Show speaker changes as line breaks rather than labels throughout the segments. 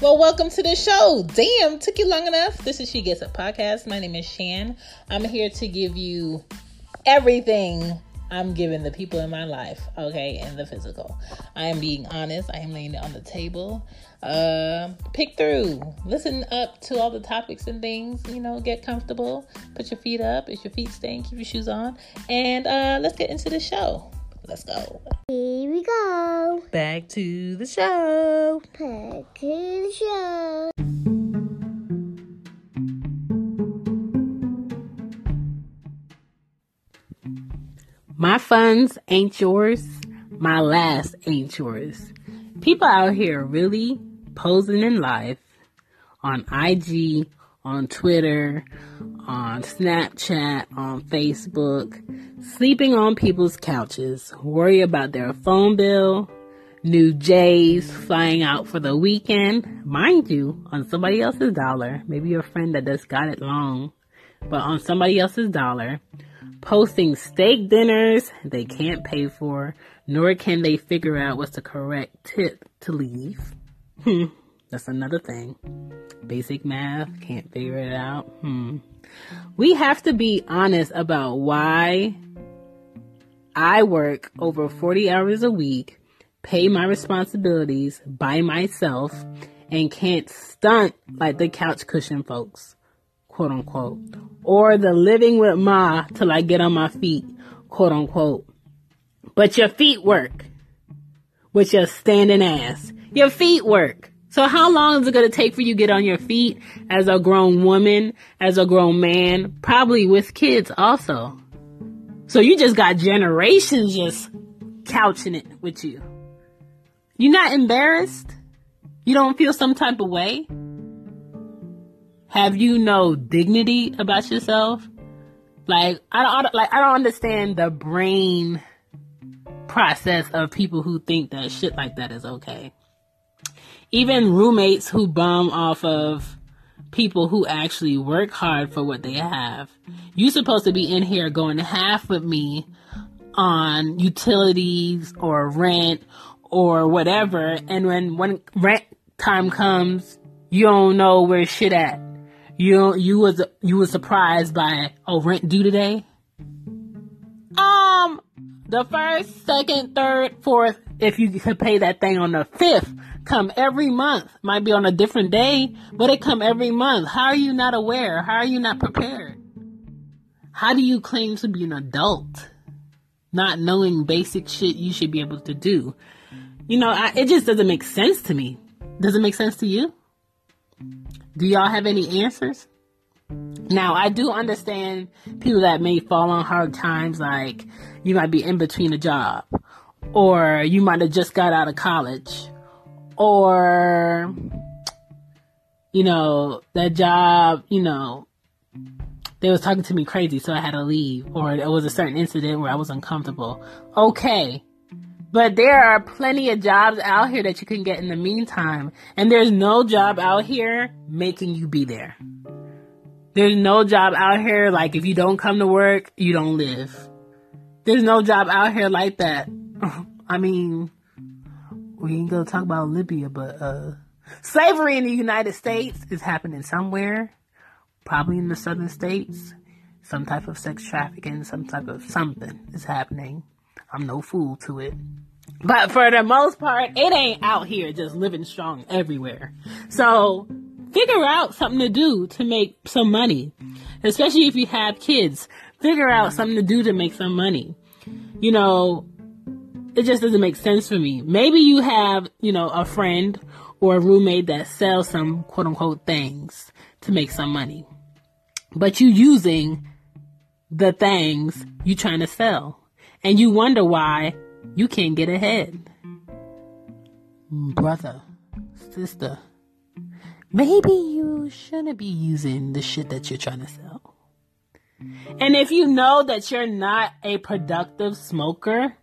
Well, welcome to the show. Damn, took you long enough. This is She Gets It podcast. My name is Shan. I'm here to give you everything I'm giving the people in my life, okay, and the physical. I am being honest. I am laying it on the table. Uh, pick through, listen up to all the topics and things. You know, get comfortable. Put your feet up. If your feet staying, keep your shoes on, and uh, let's get into the show. Let's go.
Here we go.
Back to the show.
Back to the show.
My funds ain't yours. My last ain't yours. People out here really posing in life on IG, on Twitter, on Snapchat, on Facebook, sleeping on people's couches, worry about their phone bill, new J's flying out for the weekend, mind you, on somebody else's dollar, maybe your friend that just got it long, but on somebody else's dollar, posting steak dinners they can't pay for, nor can they figure out what's the correct tip to leave. Hmm, that's another thing. Basic math, can't figure it out. Hmm. We have to be honest about why I work over 40 hours a week, pay my responsibilities by myself, and can't stunt like the couch cushion folks, quote unquote, or the living with ma till I get on my feet, quote unquote. But your feet work with your standing ass. Your feet work. So how long is it going to take for you to get on your feet as a grown woman, as a grown man, probably with kids also? So you just got generations just couching it with you. You're not embarrassed? You don't feel some type of way? Have you no dignity about yourself? Like I don't like I don't understand the brain process of people who think that shit like that is okay. Even roommates who bum off of people who actually work hard for what they have. You supposed to be in here going half with me on utilities or rent or whatever, and when when rent time comes, you don't know where shit at. You you was you was surprised by oh rent due today. Um, the first, second, third, fourth, if you could pay that thing on the fifth, come every month. Might be on a different day, but it come every month. How are you not aware? How are you not prepared? How do you claim to be an adult? Not knowing basic shit you should be able to do. You know, I, it just doesn't make sense to me. Does it make sense to you? Do y'all have any answers? Now, I do understand people that may fall on hard times, like you might be in between a job, or you might have just got out of college, or, you know, that job, you know, they was talking to me crazy, so I had to leave, or it was a certain incident where I was uncomfortable. Okay. But there are plenty of jobs out here that you can get in the meantime, and there's no job out here making you be there. There's no job out here like if you don't come to work, you don't live. There's no job out here like that. I mean, we ain't gonna talk about Libya, but uh, slavery in the United States is happening somewhere, probably in the southern states. Some type of sex trafficking, some type of something is happening. I'm no fool to it. But for the most part, it ain't out here just living strong everywhere. So figure out something to do to make some money. Especially if you have kids. Figure out something to do to make some money. You know, it just doesn't make sense for me. Maybe you have, you know, a friend or a roommate that sells some quote unquote things to make some money. But you using the things you're trying to sell. And you wonder why you can't get ahead. Brother, sister, maybe you shouldn't be using the shit that you're trying to sell. And if you know that you're not a productive smoker,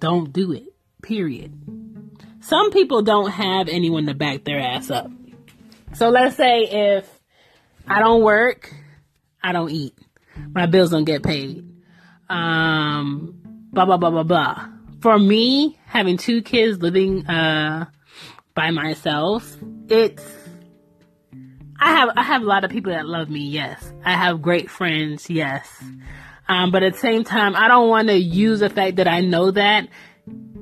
don't do it. Period. Some people don't have anyone to back their ass up. So let's say if I don't work, I don't eat. My bills don't get paid. Um, blah, blah, blah, blah, blah. For me, having two kids living, uh, by myself, it's I have I have a lot of people that love me, yes. I have great friends, yes. Um, but at the same time, I don't want to use the fact that I know that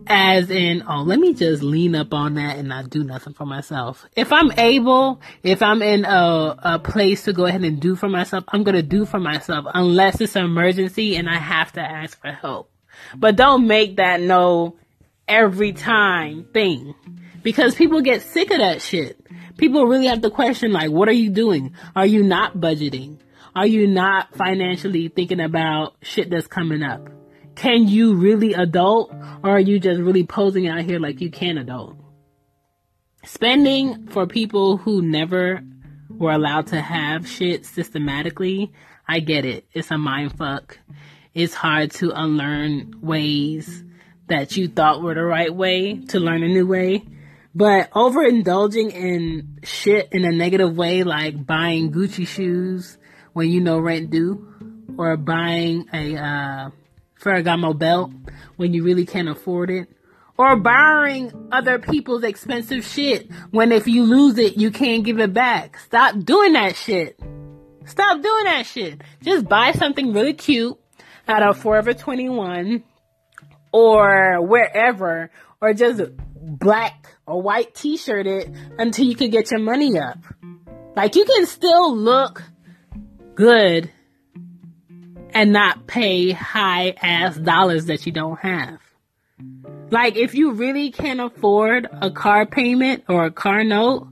as in, oh, let me just lean up on that and not do nothing for myself. If I'm able, if I'm in a, a place to go ahead and do for myself, I'm going to do for myself unless it's an emergency and I have to ask for help. But don't make that no every time thing because people get sick of that shit. People really have to question like, what are you doing? Are you not budgeting? Are you not financially thinking about shit that's coming up? Can you really adult or are you just really posing out here like you can adult? Spending for people who never were allowed to have shit systematically, I get it. It's a mind fuck. It's hard to unlearn ways that you thought were the right way to learn a new way. But overindulging in shit in a negative way, like buying Gucci shoes when you know rent due, or buying a uh, Ferragamo belt when you really can't afford it, or borrowing other people's expensive shit when if you lose it, you can't give it back. Stop doing that shit. Stop doing that shit. Just buy something really cute at a Forever 21 or wherever, or just black or white t-shirt it until you can get your money up. Like you can still look good and not pay high ass dollars that you don't have. Like if you really can't afford a car payment or a car note,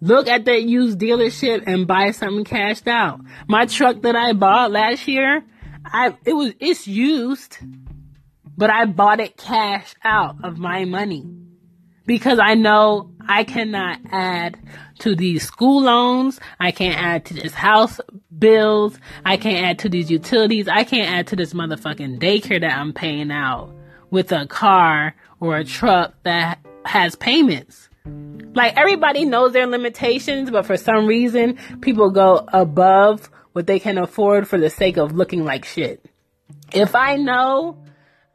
look at that used dealership and buy something cashed out. My truck that I bought last year, I it was it's used, but I bought it cash out of my money because I know I cannot add to these school loans. I can't add to this house bills. I can't add to these utilities. I can't add to this motherfucking daycare that I'm paying out with a car or a truck that has payments. Like everybody knows their limitations, but for some reason people go above what they can afford for the sake of looking like shit. If I know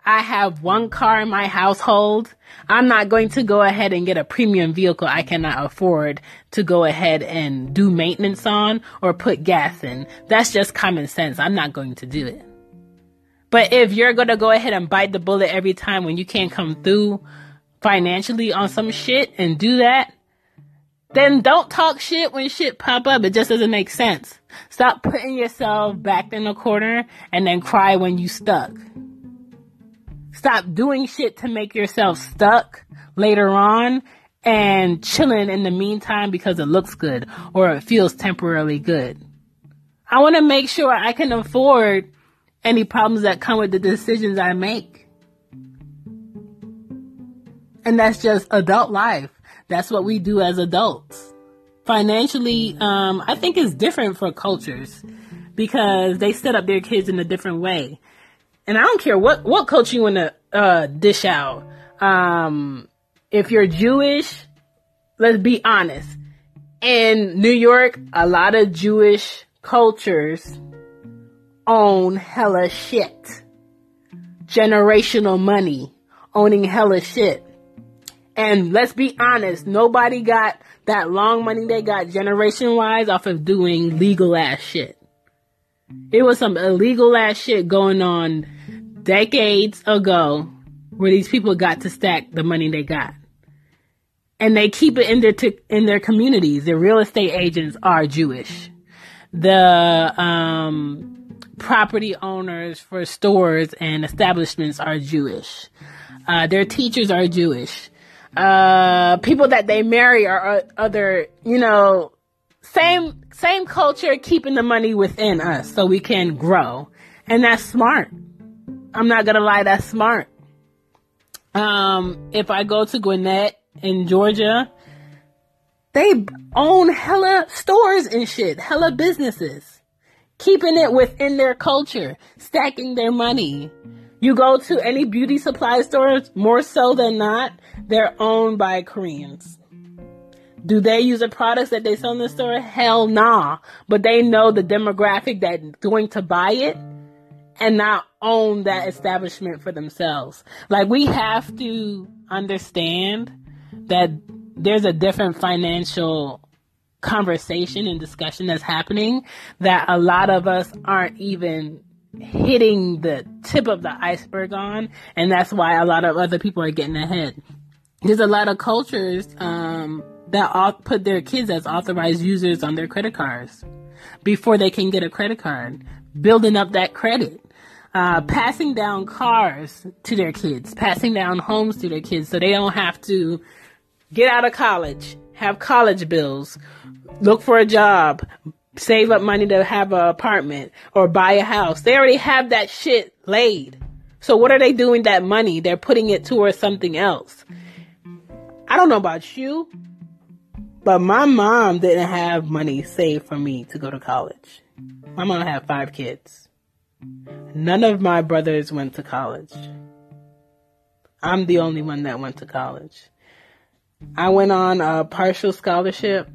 I have one car in my household, I'm not going to go ahead and get a premium vehicle I cannot afford to go ahead and do maintenance on or put gas in. That's just common sense. I'm not going to do it. But if you're going to go ahead and bite the bullet every time when you can't come through financially on some shit and do that, then don't talk shit when shit pop up. It just doesn't make sense. Stop putting yourself back in the corner and then cry when you stuck. Stop doing shit to make yourself stuck later on and chilling in the meantime because it looks good or it feels temporarily good. I want to make sure I can afford any problems that come with the decisions I make. And that's just adult life. That's what we do as adults. Financially, um, I think it's different for cultures because they set up their kids in a different way and I don't care what what culture you want to uh, dish out. Um, if you're Jewish, let's be honest. In New York, a lot of Jewish cultures own hella shit. Generational money, owning hella shit. And let's be honest, nobody got that long money they got generation wise off of doing legal ass shit. It was some illegal ass shit going on decades ago where these people got to stack the money they got. And they keep it in their t- in their communities. Their real estate agents are Jewish. The um, property owners for stores and establishments are Jewish. Uh, their teachers are Jewish. Uh, people that they marry are other, you know, same same culture, keeping the money within us so we can grow, and that's smart. I'm not gonna lie, that's smart. Um, if I go to Gwinnett in Georgia, they own hella stores and shit, hella businesses, keeping it within their culture, stacking their money. You go to any beauty supply stores, more so than not, they're owned by Koreans. Do they use the products that they sell in the store? Hell nah. But they know the demographic that's going to buy it and not own that establishment for themselves. Like we have to understand that there's a different financial conversation and discussion that's happening that a lot of us aren't even hitting the tip of the iceberg on, and that's why a lot of other people are getting ahead. There's a lot of cultures um, that put their kids as authorized users on their credit cards before they can get a credit card, building up that credit. Uh, passing down cars to their kids, passing down homes to their kids so they don't have to get out of college, have college bills, look for a job, save up money to have an apartment or buy a house. They already have that shit laid. So what are they doing that money? They're putting it towards something else. I don't know about you, but my mom didn't have money saved for me to go to college. My mom had five kids. None of my brothers went to college. I'm the only one that went to college. I went on a partial scholarship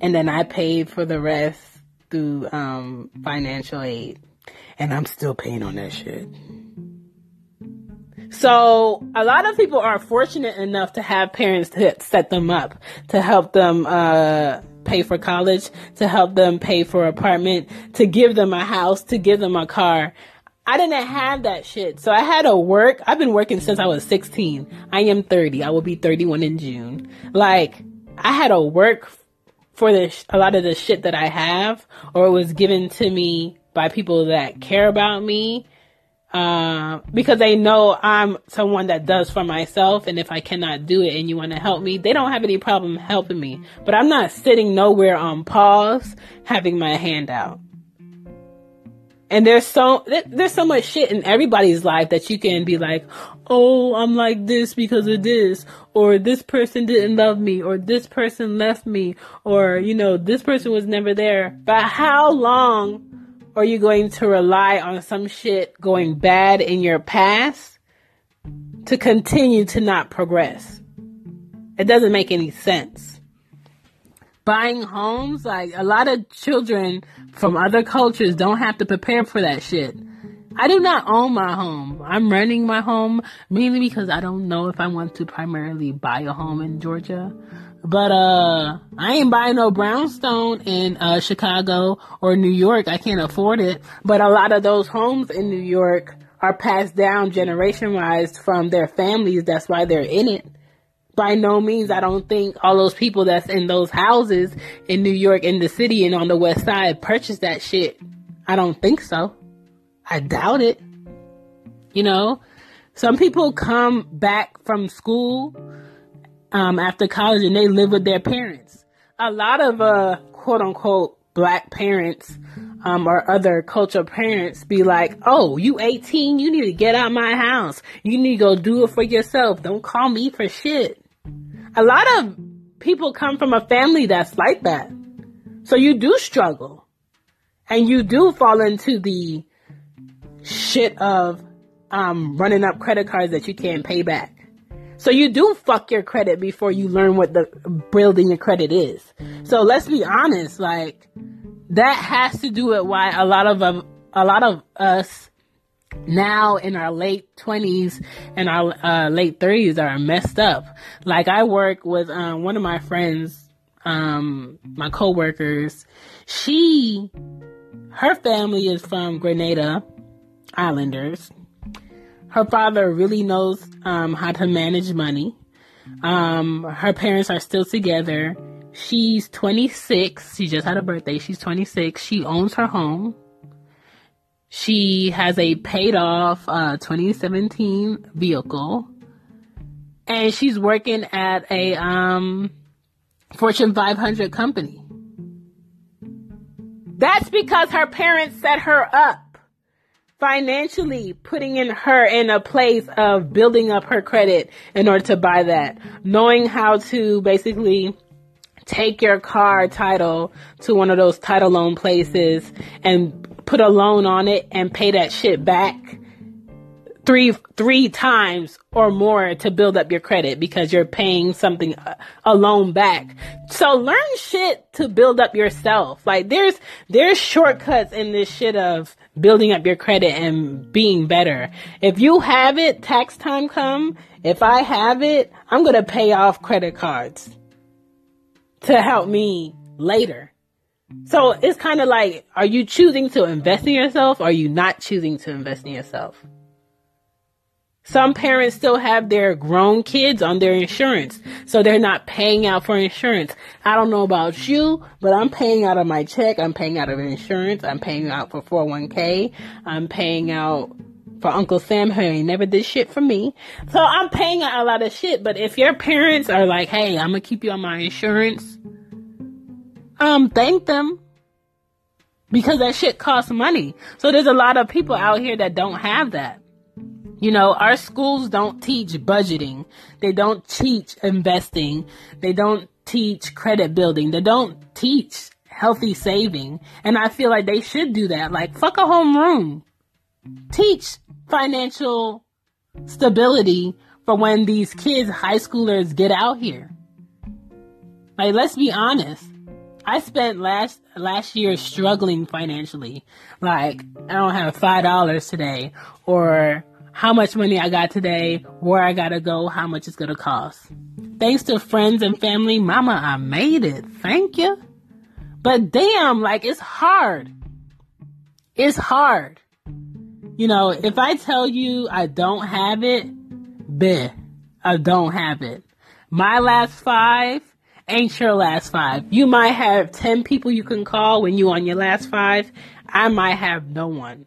and then I paid for the rest through um, financial aid, and I'm still paying on that shit. So a lot of people are fortunate enough to have parents to set them up to help them uh, pay for college, to help them pay for apartment, to give them a house, to give them a car. I didn't have that shit. So I had to work. I've been working since I was 16. I am 30. I will be 31 in June. Like I had to work for the a lot of the shit that I have, or it was given to me by people that care about me, uh, because they know I'm someone that does for myself, and if I cannot do it and you want to help me, they don't have any problem helping me. But I'm not sitting nowhere on pause, having my hand out. And there's so there's so much shit in everybody's life that you can be like, "Oh, I'm like this because of this," or "This person didn't love me," or "This person left me," or you know, "This person was never there." But how long are you going to rely on some shit going bad in your past to continue to not progress? It doesn't make any sense buying homes. Like a lot of children from other cultures don't have to prepare for that shit. I do not own my home. I'm renting my home mainly because I don't know if I want to primarily buy a home in Georgia. But uh I ain't buying no brownstone in uh Chicago or New York. I can't afford it. But a lot of those homes in New York are passed down generation wise from their families. That's why they're in it by no means I don't think all those people that's in those houses in New York in the city and on the west side purchased that shit. I don't think so. I doubt it. You know, some people come back from school um, after college and they live with their parents. A lot of uh, quote unquote black parents um, or other cultural parents be like, "Oh, you 18, you need to get out my house. You need to go do it for yourself. Don't call me for shit." a lot of people come from a family that's like that. So you do struggle. And you do fall into the shit of um, running up credit cards that you can't pay back. So you do fuck your credit before you learn what the building your credit is. So let's be honest, like that has to do with why a lot of a lot of us now in our late 20s and our uh, late 30s are messed up. Like I work with um, one of my friends, um, my coworkers. She, her family is from Grenada Islanders. Her father really knows um, how to manage money. Um, her parents are still together. She's 26. She just had a birthday. She's 26. She owns her home. She has a paid off uh, 2017 vehicle, and she's working at a um, Fortune 500 company. That's because her parents set her up financially, putting in her in a place of building up her credit in order to buy that, knowing how to basically take your car title to one of those title loan places and put a loan on it and pay that shit back three three times or more to build up your credit because you're paying something a loan back. So learn shit to build up yourself. Like there's there's shortcuts in this shit of building up your credit and being better. If you have it, tax time come if I have it, I'm going to pay off credit cards to help me later. So it's kind of like, are you choosing to invest in yourself? Or are you not choosing to invest in yourself? Some parents still have their grown kids on their insurance, so they're not paying out for insurance. I don't know about you, but I'm paying out of my check. I'm paying out of insurance. I'm paying out for 401k. I'm paying out for Uncle Sam who he never did shit for me. So I'm paying out a lot of shit. But if your parents are like, hey, I'm gonna keep you on my insurance, um, thank them. Because that shit costs money. So there's a lot of people out here that don't have that. You know, our schools don't teach budgeting. They don't teach investing. They don't teach credit building. They don't teach healthy saving. And I feel like they should do that. Like, fuck a homeroom. Teach financial stability for when these kids, high schoolers, get out here. Like, let's be honest. I spent last last year struggling financially. Like, I don't have five dollars today, or how much money I got today, where I gotta go, how much it's gonna cost. Thanks to friends and family, mama, I made it. Thank you. But damn, like it's hard. It's hard. You know, if I tell you I don't have it, bleh, I don't have it. My last five ain't your last five. You might have 10 people you can call when you on your last five. I might have no one.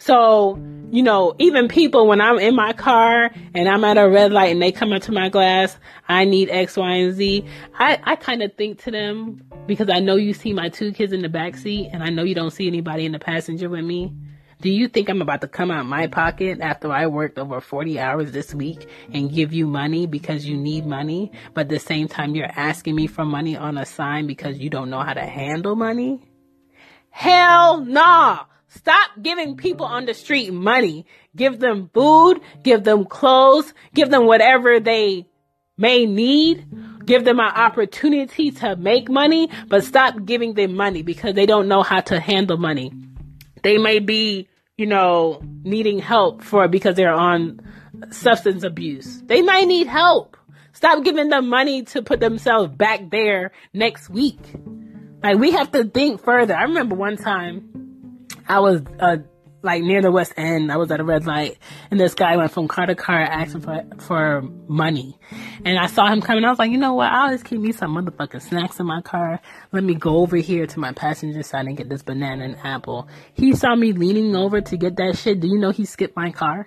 So, you know, even people when I'm in my car and I'm at a red light and they come up to my glass, I need X, Y, and Z. I, I kind of think to them because I know you see my two kids in the back seat and I know you don't see anybody in the passenger with me. Do you think I'm about to come out my pocket after I worked over 40 hours this week and give you money because you need money, but at the same time you're asking me for money on a sign because you don't know how to handle money? Hell no! Nah. Stop giving people on the street money. Give them food, give them clothes, give them whatever they may need. Give them an opportunity to make money, but stop giving them money because they don't know how to handle money. They may be, you know, needing help for because they're on substance abuse. They might need help. Stop giving them money to put themselves back there next week. Like we have to think further. I remember one time I was uh, like near the West End. I was at a red light, and this guy went from car to car asking for for money. And I saw him coming. I was like, you know what? I'll just keep me some motherfucking snacks in my car. Let me go over here to my passenger side and get this banana and apple. He saw me leaning over to get that shit. Do you know he skipped my car?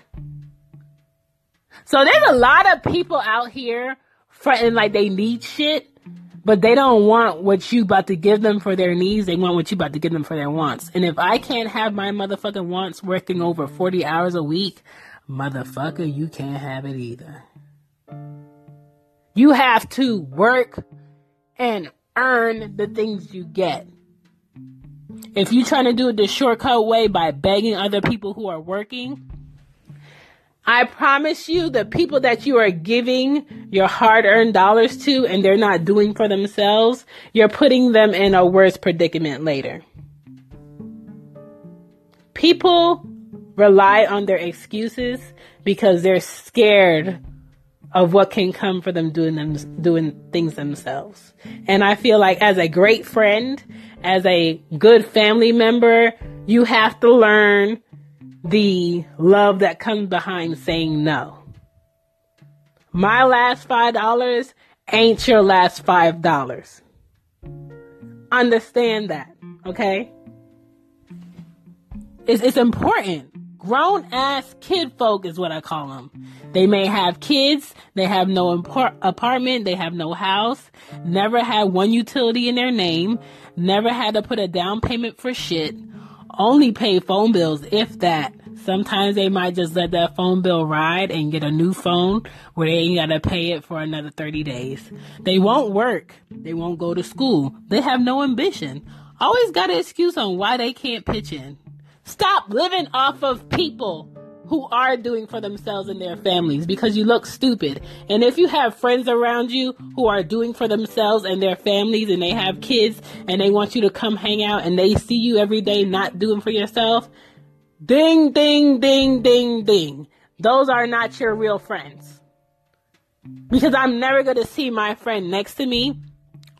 So there's a lot of people out here fronting like they need shit but they don't want what you about to give them for their needs. They want what you about to give them for their wants. And if I can't have my motherfucking wants working over 40 hours a week, motherfucker, you can't have it either. You have to work and earn the things you get. If you're trying to do it the shortcut way by begging other people who are working, I promise you, the people that you are giving your hard earned dollars to and they're not doing for themselves, you're putting them in a worse predicament later. People rely on their excuses because they're scared of what can come for them doing them doing things themselves. And I feel like as a great friend, as a good family member, you have to learn the love that comes behind saying no. My last five dollars ain't your last five dollars. Understand that, okay? It's, it's important. Grown ass kid folk is what I call them. They may have kids, they have no apartment, they have no house, never had one utility in their name, never had to put a down payment for shit, only pay phone bills, if that. Sometimes they might just let that phone bill ride and get a new phone where they ain't gotta pay it for another 30 days. They won't work. They won't go to school. They have no ambition. Always got an excuse on why they can't pitch in. Stop living off of people who are doing for themselves and their families because you look stupid. And if you have friends around you who are doing for themselves and their families and they have kids and they want you to come hang out and they see you every day not doing for yourself, ding, ding, ding, ding, ding. those are not your real friends. Because I'm never going to see my friend next to me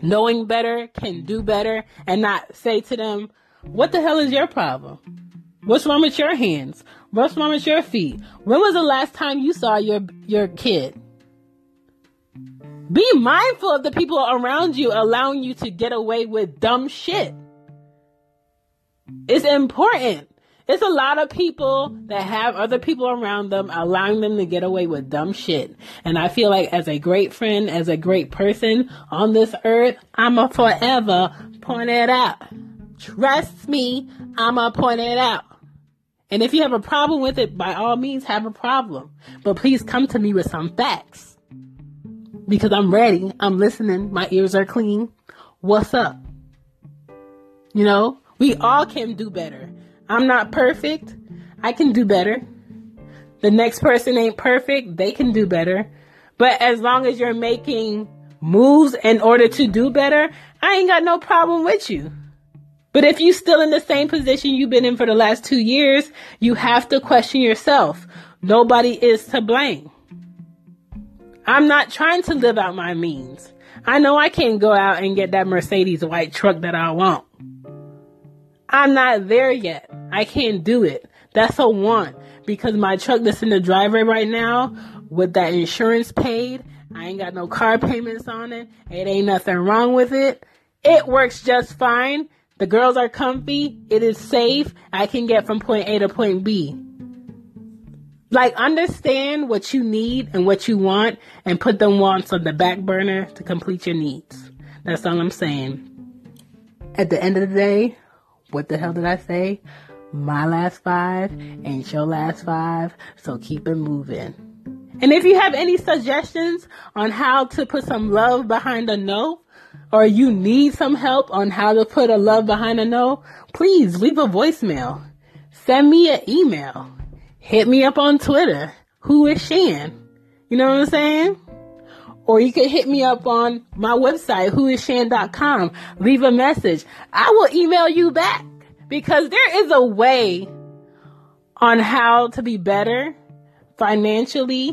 knowing better, can do better, and not say to them, What the hell is your problem? What's wrong with your hands? What's wrong with your feet? When was the last time you saw your your kid? Be mindful of the people around you allowing you to get away with dumb shit. It's important. It's a lot of people that have other people around them allowing them to get away with dumb shit. And I feel like as a great friend, as a great person on this earth, I'ma forever point it out. Trust me, I'ma point it out. And if you have a problem with it, by all means have a problem. But please come to me with some facts. Because I'm ready. I'm listening. My ears are clean. What's up? You know, we all can do better. I'm not perfect. I can do better. The next person ain't perfect. They can do better. But as long as you're making moves in order to do better, I ain't got no problem with you. But if you still in the same position you've been in for the last two years, you have to question yourself. Nobody is to blame. I'm not trying to live out my means. I know I can't go out and get that Mercedes white truck that I want. I'm not there yet. I can't do it. That's a want because my truck that's in the driveway right now with that insurance paid, I ain't got no car payments on it. It ain't nothing wrong with it. It works just fine. The girls are comfy. It is safe. I can get from point A to point B. Like understand what you need and what you want and put them wants on the back burner to complete your needs. That's all I'm saying. At the end of the day, what the hell did I say? My last five ain't your last five, so keep it moving. And if you have any suggestions on how to put some love behind a no, or you need some help on how to put a love behind a no, please leave a voicemail. Send me an email. Hit me up on Twitter. Who is Shan? You know what I'm saying? Or you can hit me up on my website, whoisshan.com. Leave a message. I will email you back because there is a way on how to be better financially,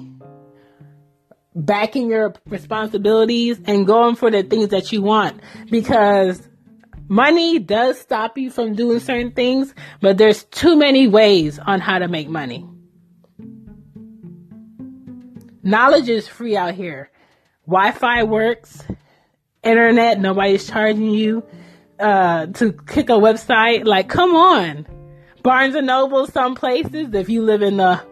backing your responsibilities and going for the things that you want because money does stop you from doing certain things, but there's too many ways on how to make money. Knowledge is free out here. Wi-Fi works, internet, nobody's charging you uh, to kick a website. Like, come on. Barnes and Noble, some places, if you live in the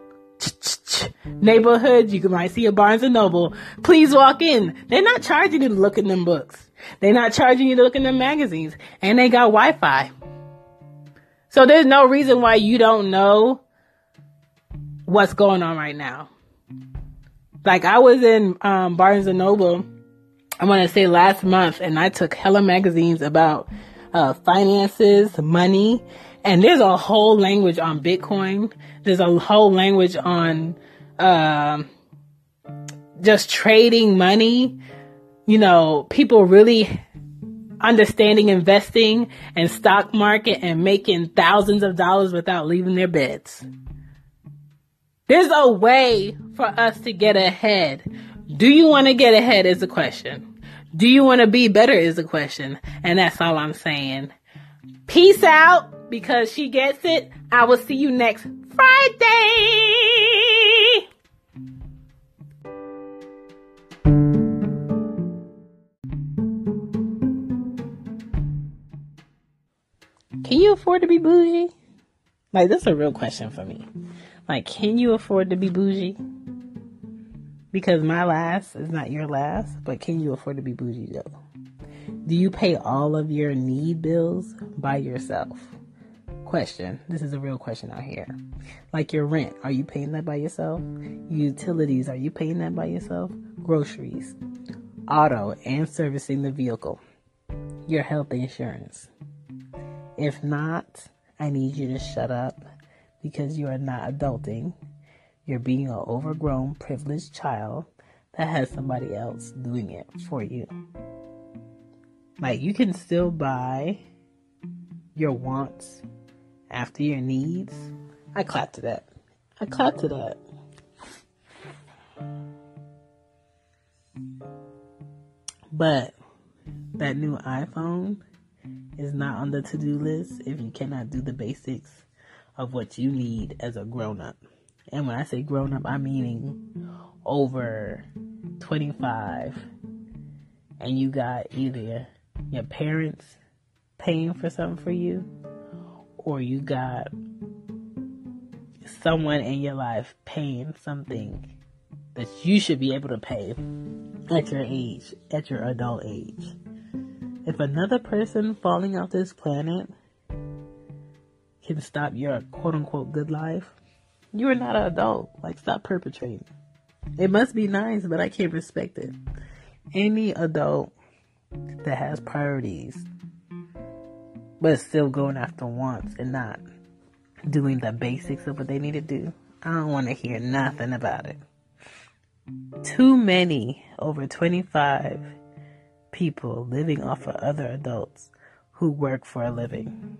neighborhood, you might see a Barnes and Noble. Please walk in. They're not charging you to look in them books. They're not charging you to look in them magazines. And they got Wi-Fi. So there's no reason why you don't know what's going on right now. Like I was in um, Barnes and Noble, I want to say last month, and I took hella magazines about uh, finances, money, and there's a whole language on Bitcoin. There's a whole language on uh, just trading money. You know, people really understanding investing and stock market and making thousands of dollars without leaving their beds. There's a way for us to get ahead. Do you want to get ahead is the question. Do you want to be better is the question. And that's all I'm saying. Peace out because she gets it. I will see you next Friday. Can you afford to be bougie? Like, this is a real question for me. Like, can you afford to be bougie? Because my last is not your last, but can you afford to be bougie though? Do you pay all of your need bills by yourself? Question. This is a real question out here. Like your rent, are you paying that by yourself? Utilities, are you paying that by yourself? Groceries, auto, and servicing the vehicle. Your health insurance. If not, I need you to shut up because you are not adulting. You're being an overgrown, privileged child that has somebody else doing it for you. Like, you can still buy your wants after your needs. I clap to that. I clap to that. But that new iPhone is not on the to do list if you cannot do the basics of what you need as a grown up. And when I say grown up, I'm meaning over 25 and you got either your parents paying for something for you or you got someone in your life paying something that you should be able to pay at your age, at your adult age. If another person falling off this planet can stop your quote unquote good life, you are not an adult. Like, stop perpetrating. It must be nice, but I can't respect it. Any adult that has priorities, but still going after wants and not doing the basics of what they need to do, I don't want to hear nothing about it. Too many, over 25 people living off of other adults who work for a living.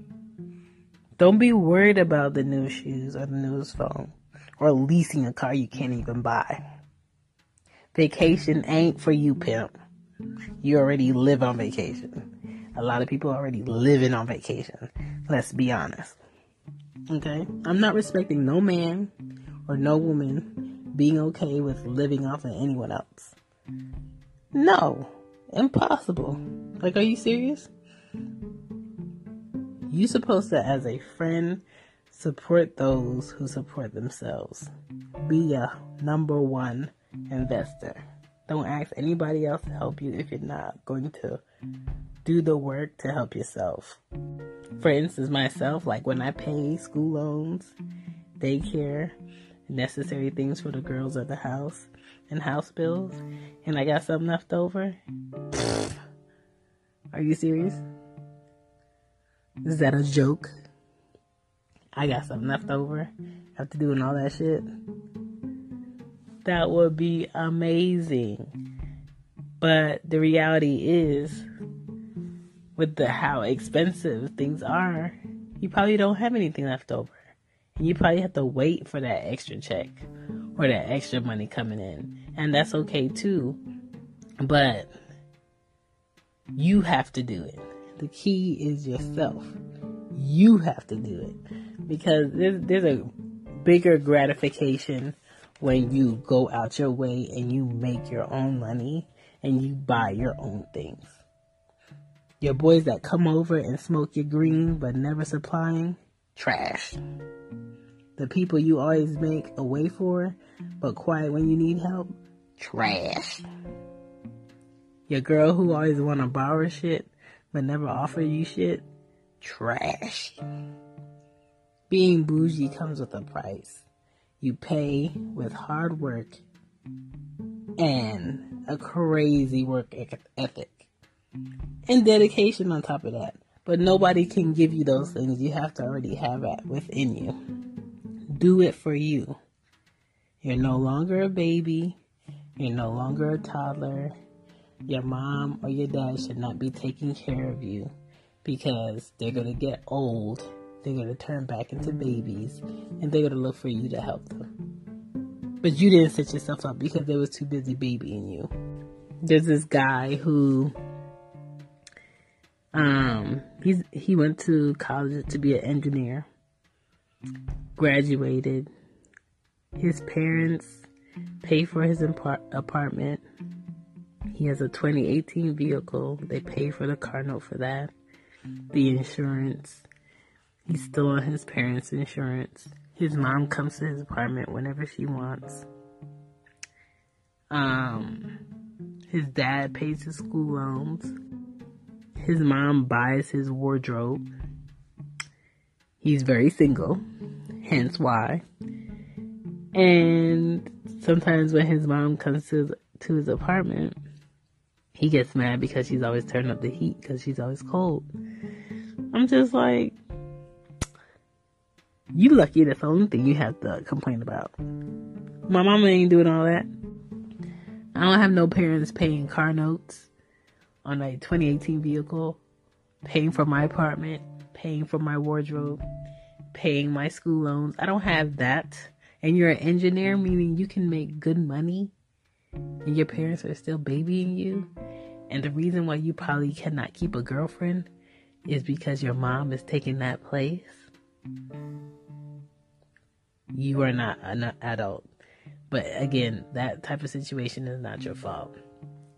Don't be worried about the new shoes or the newest phone or leasing a car you can't even buy. Vacation ain't for you, pimp. You already live on vacation. A lot of people already living on vacation. Let's be honest. Okay? I'm not respecting no man or no woman being okay with living off of anyone else. No. Impossible. Like, are you serious? You supposed to, as a friend, support those who support themselves. Be a number one investor. Don't ask anybody else to help you if you're not going to do the work to help yourself. For instance, myself, like when I pay school loans, daycare, necessary things for the girls of the house, and house bills, and I got something left over. Are you serious? Is that a joke? I got something left over after doing all that shit. That would be amazing. But the reality is, with the how expensive things are, you probably don't have anything left over. And you probably have to wait for that extra check or that extra money coming in. And that's okay too. But you have to do it. The key is yourself. You have to do it. Because there's, there's a bigger gratification when you go out your way and you make your own money and you buy your own things. Your boys that come over and smoke your green but never supplying, trash. The people you always make a way for but quiet when you need help, trash. Your girl who always wanna borrow shit but never offer you shit, trash. Being bougie comes with a price. You pay with hard work and a crazy work ethic and dedication on top of that. But nobody can give you those things. You have to already have that within you. Do it for you. You're no longer a baby. You're no longer a toddler. Your mom or your dad should not be taking care of you because they're going to get old. They're going to turn back into babies and they're going to look for you to help them. But you didn't set yourself up because they was too busy babying you. There's this guy who um he's he went to college to be an engineer. Graduated. His parents pay for his apartment. He has a 2018 vehicle. They pay for the car note for that. The insurance. He's still on his parents' insurance. His mom comes to his apartment whenever she wants. Um, his dad pays his school loans. His mom buys his wardrobe. He's very single, hence why. And sometimes when his mom comes to to his apartment, he gets mad because she's always turning up the heat because she's always cold. I'm just like, you lucky that's the only thing you have to complain about. My mama ain't doing all that. I don't have no parents paying car notes on a 2018 vehicle, paying for my apartment, paying for my wardrobe, paying my school loans. I don't have that. And you're an engineer, meaning you can make good money and your parents are still babying you, and the reason why you probably cannot keep a girlfriend is because your mom is taking that place, you are not an adult. But again, that type of situation is not your fault.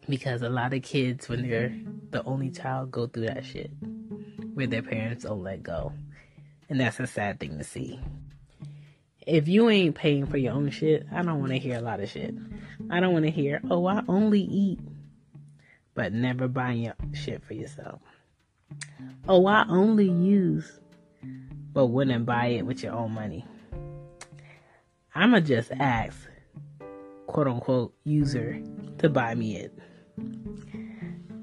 Because a lot of kids, when they're the only child, go through that shit where their parents don't let go. And that's a sad thing to see. If you ain't paying for your own shit, I don't want to hear a lot of shit. I don't want to hear, oh, I only eat, but never buying your shit for yourself. Oh, I only use, but wouldn't buy it with your own money. I'ma just ask, quote unquote, user to buy me it.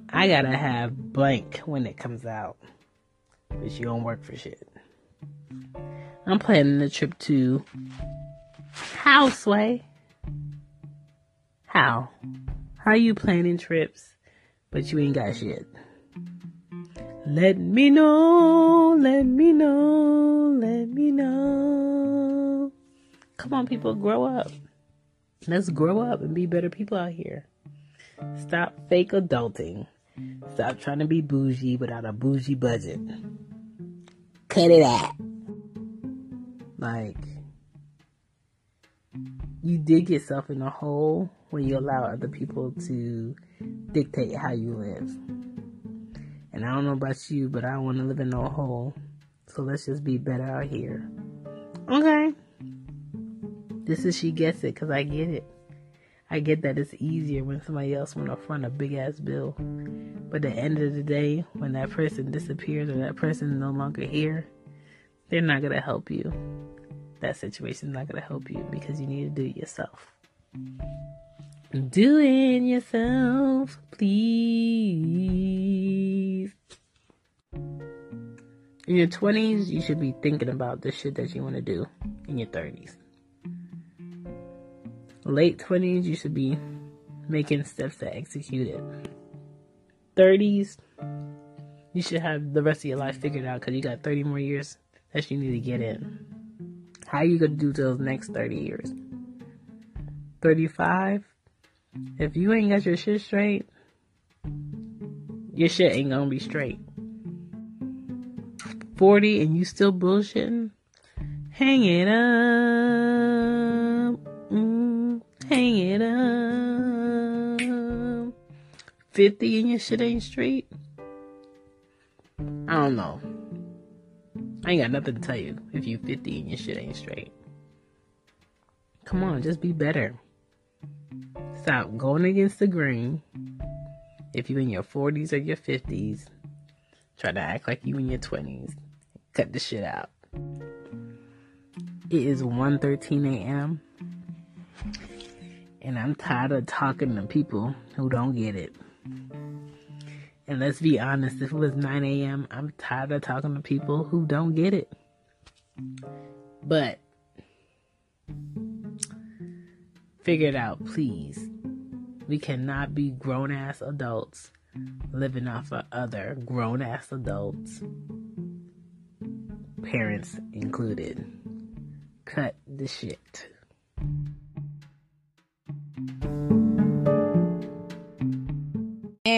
I gotta have blank when it comes out, but you don't work for shit. I'm planning a trip to Houseway. How? How you planning trips, but you ain't got shit? Let me know, let me know, let me know. Come on, people, grow up. Let's grow up and be better people out here. Stop fake adulting. Stop trying to be bougie without a bougie budget. Cut it out. Like, you dig yourself in a hole when you allow other people to dictate how you live. And I don't know about you, but I want to live in no hole. So let's just be better out here. Okay. This is She Gets It because I get it. I get that it's easier when somebody else want to front a big ass bill. But at the end of the day, when that person disappears or that person is no longer here, they're not going to help you. That situation is not going to help you because you need to do it yourself. Do it yourself, please. In your 20s, you should be thinking about the shit that you want to do in your 30s. Late 20s, you should be making steps to execute it. 30s, you should have the rest of your life figured out because you got 30 more years that you need to get in. How are you going to do those next 30 years? 35, if you ain't got your shit straight, your shit ain't gonna be straight. 40 and you still bullshitting? Hang it up. 50 and your shit ain't straight? I don't know. I ain't got nothing to tell you if you 50 and your shit ain't straight. Come on, just be better. Stop going against the grain. If you're in your 40s or your 50s, try to act like you in your 20s. Cut the shit out. It is 1:13 a.m. And I'm tired of talking to people who don't get it. And let's be honest, if it was 9 a.m., I'm tired of talking to people who don't get it. But figure it out, please. We cannot be grown ass adults living off of other grown ass adults, parents included. Cut the shit.